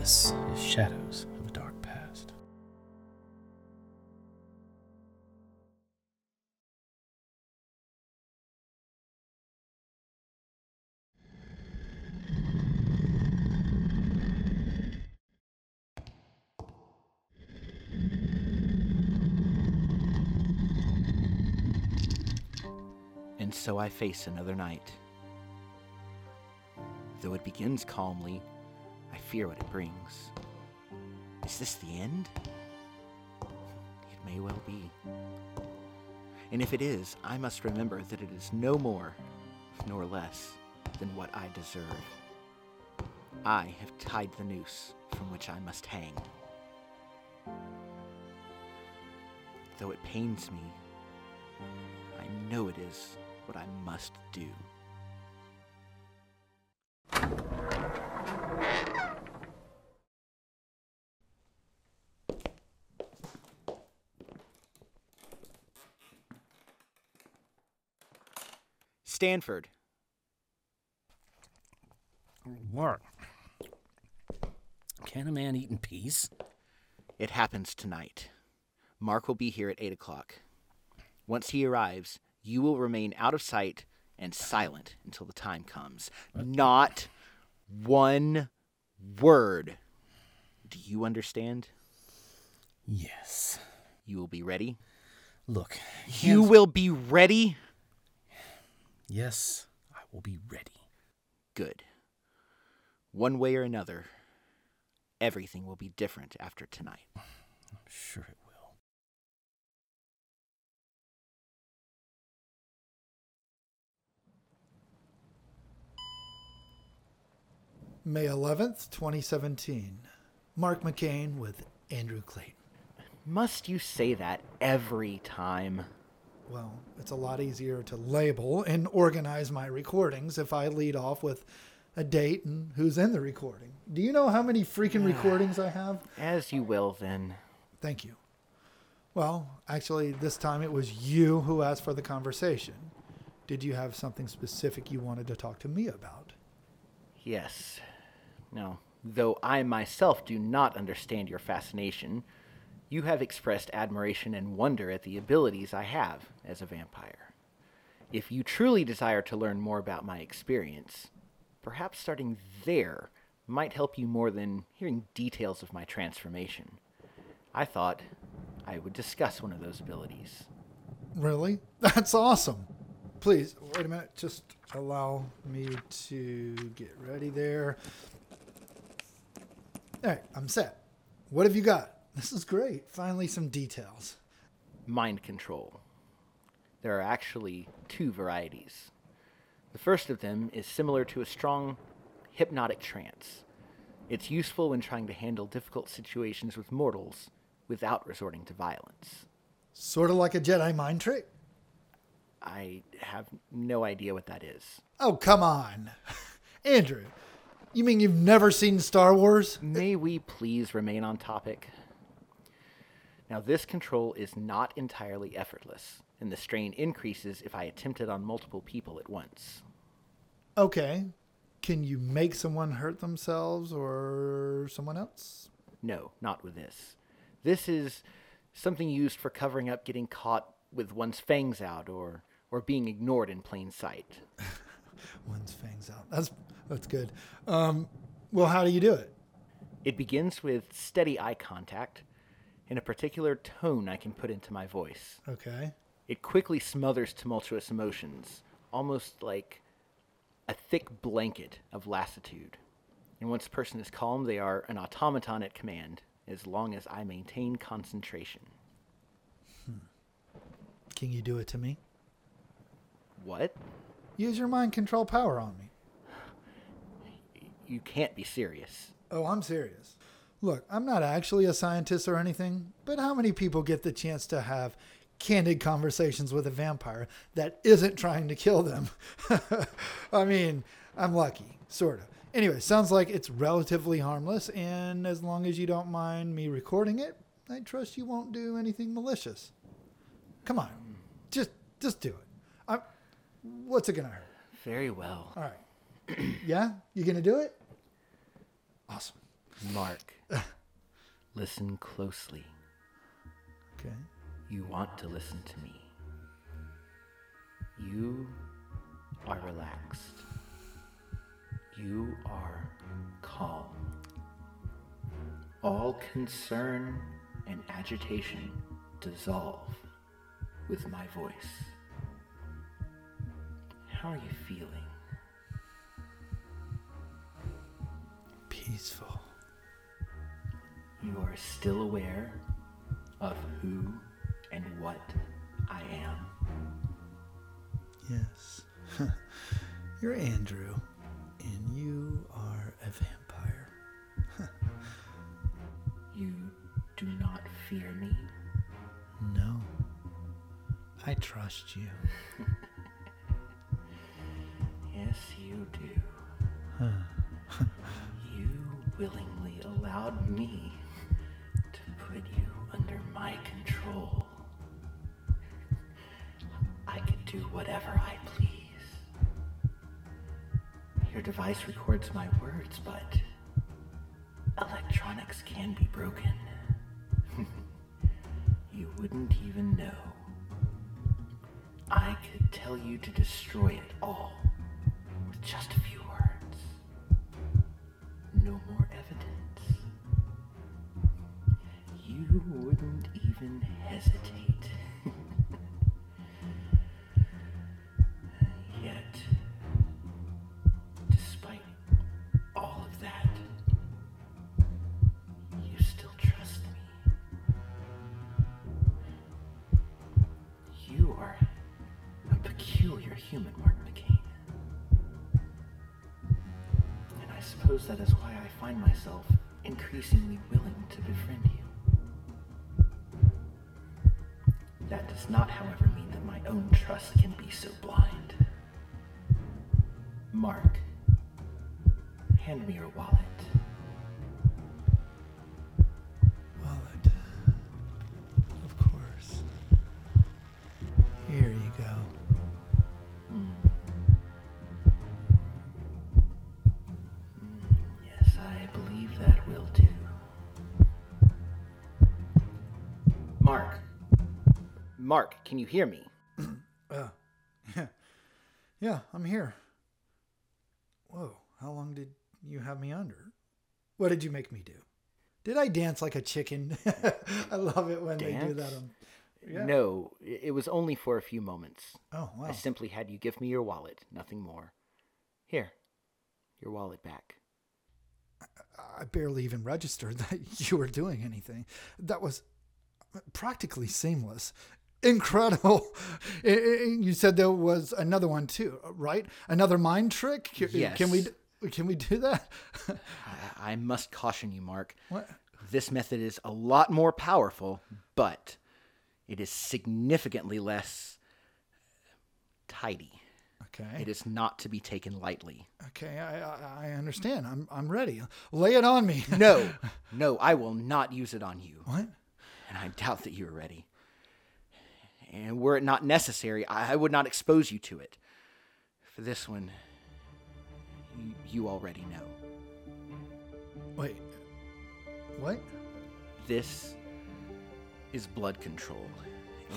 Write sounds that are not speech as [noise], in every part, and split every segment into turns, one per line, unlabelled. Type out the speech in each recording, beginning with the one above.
This is Shadows of a Dark Past.
And so I face another night. Though it begins calmly, I fear what it brings. Is this the end? It may well be. And if it is, I must remember that it is no more nor less than what I deserve. I have tied the noose from which I must hang. Though it pains me, I know it is what I must do. Stanford.
What? Can a man eat in peace?
It happens tonight. Mark will be here at 8 o'clock. Once he arrives, you will remain out of sight and silent until the time comes. Uh, Not one word. Do you understand?
Yes.
You will be ready?
Look,
You will be ready?
Yes, I will be ready.
Good. One way or another, everything will be different after tonight.
I'm [sighs] sure it will.
May 11th, 2017. Mark McCain with Andrew Clayton.
Must you say that every time?
Well, it's a lot easier to label and organize my recordings if I lead off with a date and who's in the recording. Do you know how many freaking ah, recordings I have?
As you will, then.
Thank you. Well, actually, this time it was you who asked for the conversation. Did you have something specific you wanted to talk to me about?
Yes. No. Though I myself do not understand your fascination, you have expressed admiration and wonder at the abilities I have as a vampire. If you truly desire to learn more about my experience, perhaps starting there might help you more than hearing details of my transformation. I thought I would discuss one of those abilities.
Really? [laughs] That's awesome. Please, wait a minute. Just allow me to get ready there. All right, I'm set. What have you got? This is great. Finally, some details.
mind control. There are actually two varieties. The first of them is similar to a strong hypnotic trance. It's useful when trying to handle difficult situations with mortals without resorting to violence.
Sort of like a Jedi mind trick?
I have no idea what that is.
Oh, come on. [laughs] Andrew, you mean you've never seen Star Wars?
May we please remain on topic? Now, this control is not entirely effortless, and the strain increases if I attempt it on multiple people at once.
Okay. Can you make someone hurt themselves or someone else?
No, not with this. This is something used for covering up getting caught with one's fangs out or or being ignored in plain sight. [laughs]
One's fangs out. That's that's good. Um, well, how do you do it?
It begins with steady eye contact and a particular tone I can put into my voice.
Okay.
It quickly smothers tumultuous emotions, almost like a thick blanket of lassitude. And once a person is calm, they are an automaton at command, as long as I maintain concentration. Hmm.
Can you do it to me?
What?
Use your mind control power on me.
You can't be serious.
Oh, I'm serious. Look, I'm not actually a scientist or anything, but how many people get the chance to have candid conversations with a vampire that isn't trying to kill them? [laughs] I mean, I'm lucky, sort of. Anyway, sounds like it's relatively harmless, and as long as you don't mind me recording it, I trust you won't do anything malicious. Come on, just just do it. I'm, what's it gonna hurt?
Very well.
All right. [clears throat] yeah, you gonna do it? Awesome.
Mark, listen closely.
Okay.
You want to listen to me. You are relaxed. You are calm. All concern and agitation dissolve with my voice. How are you feeling? You are still aware of who and what I am.
Yes. [laughs] You're Andrew, and you are a vampire. [laughs]
You do not fear me.
No. I trust you. [laughs]
Yes, you do. you willingly allowed me put you under my control. I can do whatever I please. Your device records my words, but electronics can be broken. [laughs] you wouldn't even know. I could tell you to destroy it all with just a few words. No more evidence. You wouldn't even hesitate. [laughs] Yet, despite all of that, you still trust me. You are a peculiar human, Mark McCain. And I suppose that is why I find myself increasingly willing to befriend you. Trust can be so blind. Mark, hand me your wallet.
Wallet. Of course. Here you go. Hmm.
Yes, I believe that will do. Mark. Mark, can you hear me?
Yeah. I'm here. Whoa, how long did you have me under? What did you make me do? Did I dance like a chicken? [laughs] I love it when they do that. On, um, yeah.
No, it was only for a few moments.
Oh, wow.
I simply had you give me your wallet, nothing more. Here, your wallet back.
I barely even registered [laughs] that you were doing anything. That was practically seamless. Incredible. [laughs] You said there was another one too, right? Another mind trick? Can- uh, Can we can we do that? [laughs]
I, I must caution you, Mark.
What?
This method is a lot more powerful, but it is significantly less tidy.
Okay.
It is not to be taken lightly.
Okay, I, I, I understand. I'm I'm ready. Lay it on me.
No, [laughs] no, I will not use it on you.
What?
And I doubt that you are ready. And were it not necessary, I I would not expose you to it. For this one, you, you already know.
Wait. What?
This is blood control.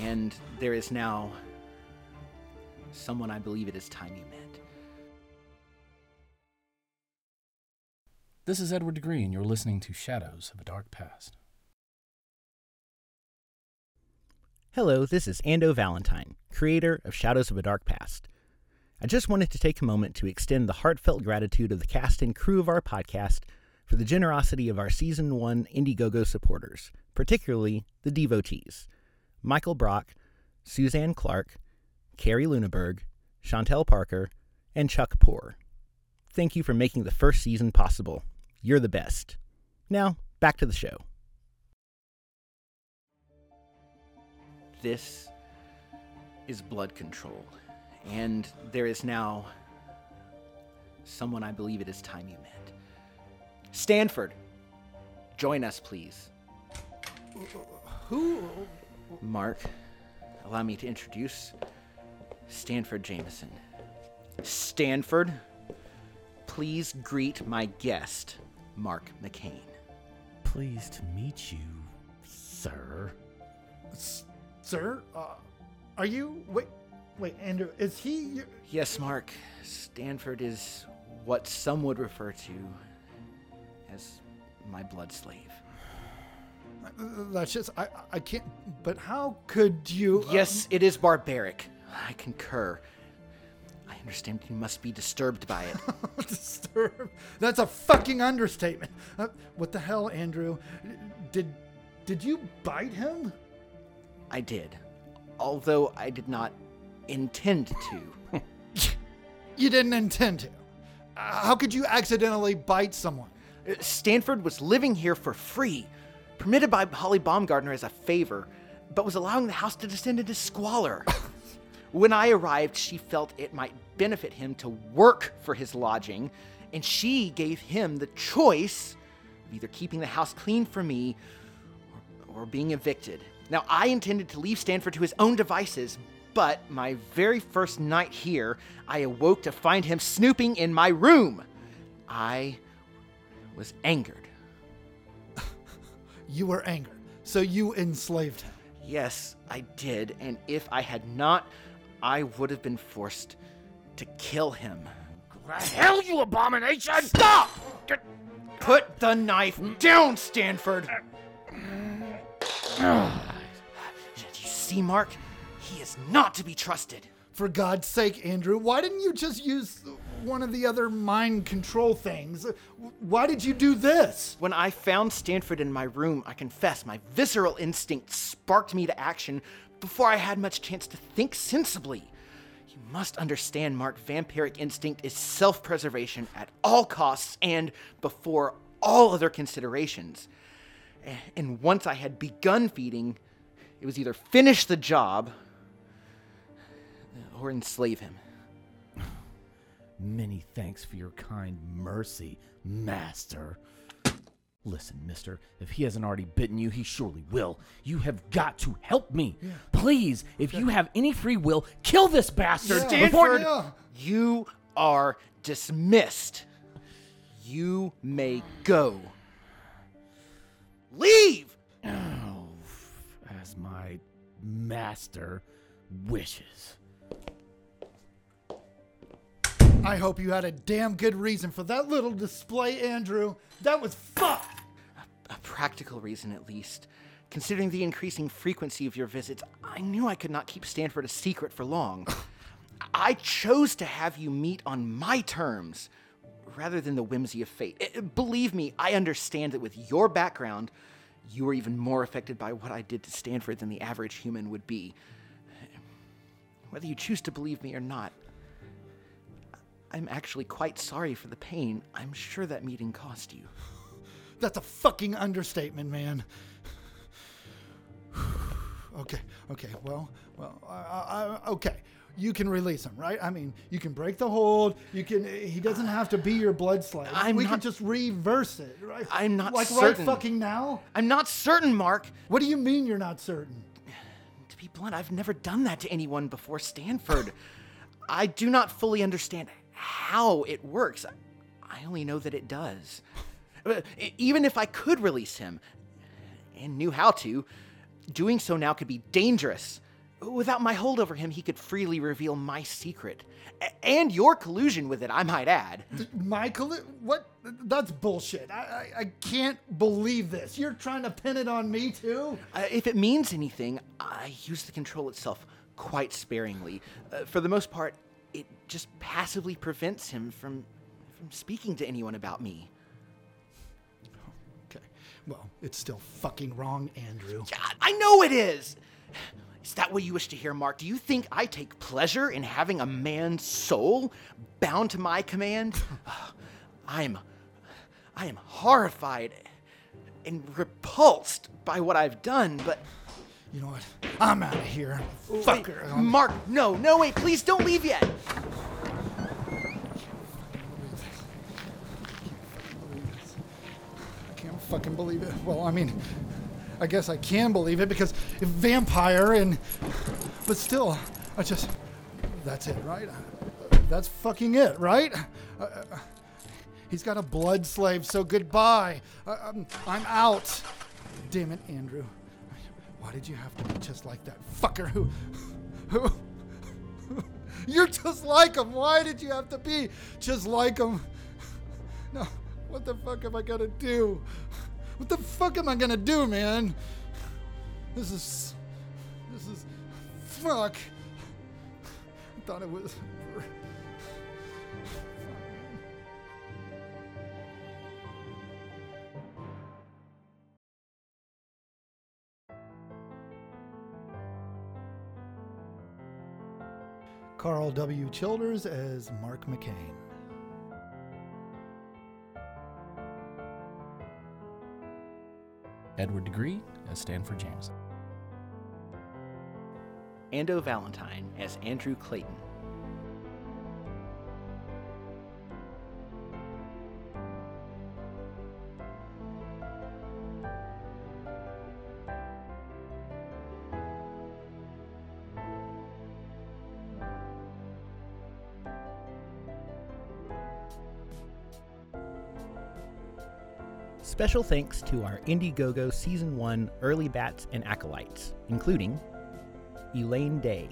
And there is now someone I believe it is time you met.
This is Edward Green. You're listening to Shadows of a Dark Past.
Hello, this is Ando Valentine, creator of Shadows of a Dark Past. I just wanted to take a moment to extend the heartfelt gratitude of the cast and crew of our podcast for the generosity of our Season 1 Indiegogo supporters, particularly the devotees Michael Brock, Suzanne Clark, Carrie Luneberg, Chantel Parker, and Chuck Poor. Thank you for making the first season possible. You're the best. Now, back to the show. This is blood control. And there is now someone I believe it is time you met. Stanford, join us, please.
Who?
Mark, allow me to introduce Stanford Jameson. Stanford, please greet my guest, Mark McCain.
pleased to meet you, sir.
Sir, uh, are you. Wait, wait, Andrew, is he. Your,
Yes, Mark. Stanford is what some would refer to as my blood slave.
that's just. I, I can't. But how could you. uh,
Yes, it is barbaric. I concur. I understand you must be disturbed by it. [laughs]
disturb. That's a fucking understatement. Uh, what the hell, Andrew? Did did you bite him?
I did. Although I did not intend to. [laughs]
You didn't intend to. Uh, how could you accidentally bite someone?
Uh, Stanford was living here for free, permitted by Holly Baumgartner as a favor, but was allowing the house to descend into squalor. [laughs] when I arrived, she felt it might benefit him to work for his lodging, and she gave him the choice of either keeping the house clean for me or, or being evicted. Now, I intended to leave Stanford to his own devices, but my very first night here, I awoke to find him snooping in my room. I was angered. [laughs]
You were angered, so you enslaved him.
Yes, I did, and if I had not, I would have been forced to kill him.
Hell, you abomination!
Stop! Put the knife down, Stanford! [sighs] [sighs] see, Mark? He is not to be trusted.
For God's sake, Andrew, why didn't you just use one of the other mind control things? Why did you do this?
When I found Stanford in my room, I confess my visceral instinct sparked me to action before I had much chance to think sensibly. You must understand, Mark, vampiric instinct is self preservation at all costs and before all other considerations. And once I had begun feeding, it was either finish the job or enslave him.
Many thanks for your kind mercy, master. Listen, mister, if he hasn't already bitten you, he surely will. You have got to help me. Please, if you have any free will, kill this bastard
Yeah,
before.
yeah.
You are dismissed. You may go. Leave!
As my master wishes.
I hope you had a damn good reason for that little display, Andrew. That was fucked.
A practical reason, at least. Considering the increasing frequency of your visits, I knew I could not keep Stanford a secret for long. [laughs] I chose to have you meet on my terms rather than the whimsy of fate. Eh, Believe me, I understand that with your background, you were even more affected by what I did to Stanford than the average human would be. Whether you choose to believe me or not, I'm actually quite sorry for the pain I'm sure that meeting cost you. [sighs]
That's a fucking understatement, man. [sighs] okay, okay, well, well, I, I, okay. You can release him, right? I mean, you can break the hold. You can. He doesn't have to be your blood slave.
I'm
we can just reverse it, right?
I'm not certain.
like
certain.
right fucking now.
I'm not certain, Mark.
What do you mean you're not certain?
To be blunt, I've never done that to anyone before Stanford. [laughs] I do not fully understand how it works. I only know that it does. Uh, Even if I could release him and knew how to, doing so now could be dangerous. Without my hold over him, he could freely reveal my secret. A- And your collusion with it, I might add.
My Michael, what? That's bullshit. I, I, I can't believe this. You're trying to pin it on me too.
Uh, if it means anything, I use the control itself quite sparingly. Uh, for the most part, it just passively prevents him from from speaking to anyone about me.
Okay. Well, it's still fucking wrong, Andrew.
God, I know it is. Is that what you wish to hear, Mark? Do you think I take pleasure in having a man's soul bound to my command? [sighs] I am, I am horrified and repulsed by what I've done, but
You know what? I'm out of here.
Wait,
Fucker.
Mark, no, no, wait, please don't leave yet.
I can't fucking believe it. Well, I mean, I guess I can believe it because vampire and, but still, I just, that's it, right? That's fucking it, right? Uh, uh, He's got a blood slave, so goodbye. I, I'm, I'm out. Damn it, Andrew. Why did you have to be just like that fucker who. who [laughs] you're just like him. Why did you have to be just like him? No, what the fuck am I gonna do? What the fuck am I gonna do, man? This is. This is. Fuck. I thought it was. Carl W. Childers as Mark McCain.
Edward Degree as Stanford Jameson.
Ando Valentine as Andrew Clayton. Special thanks to our Indiegogo Season 1 early bats and acolytes, including Elaine Day,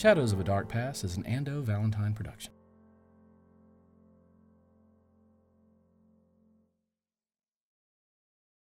Shadows of a Dark Past is an Ando Valentine production.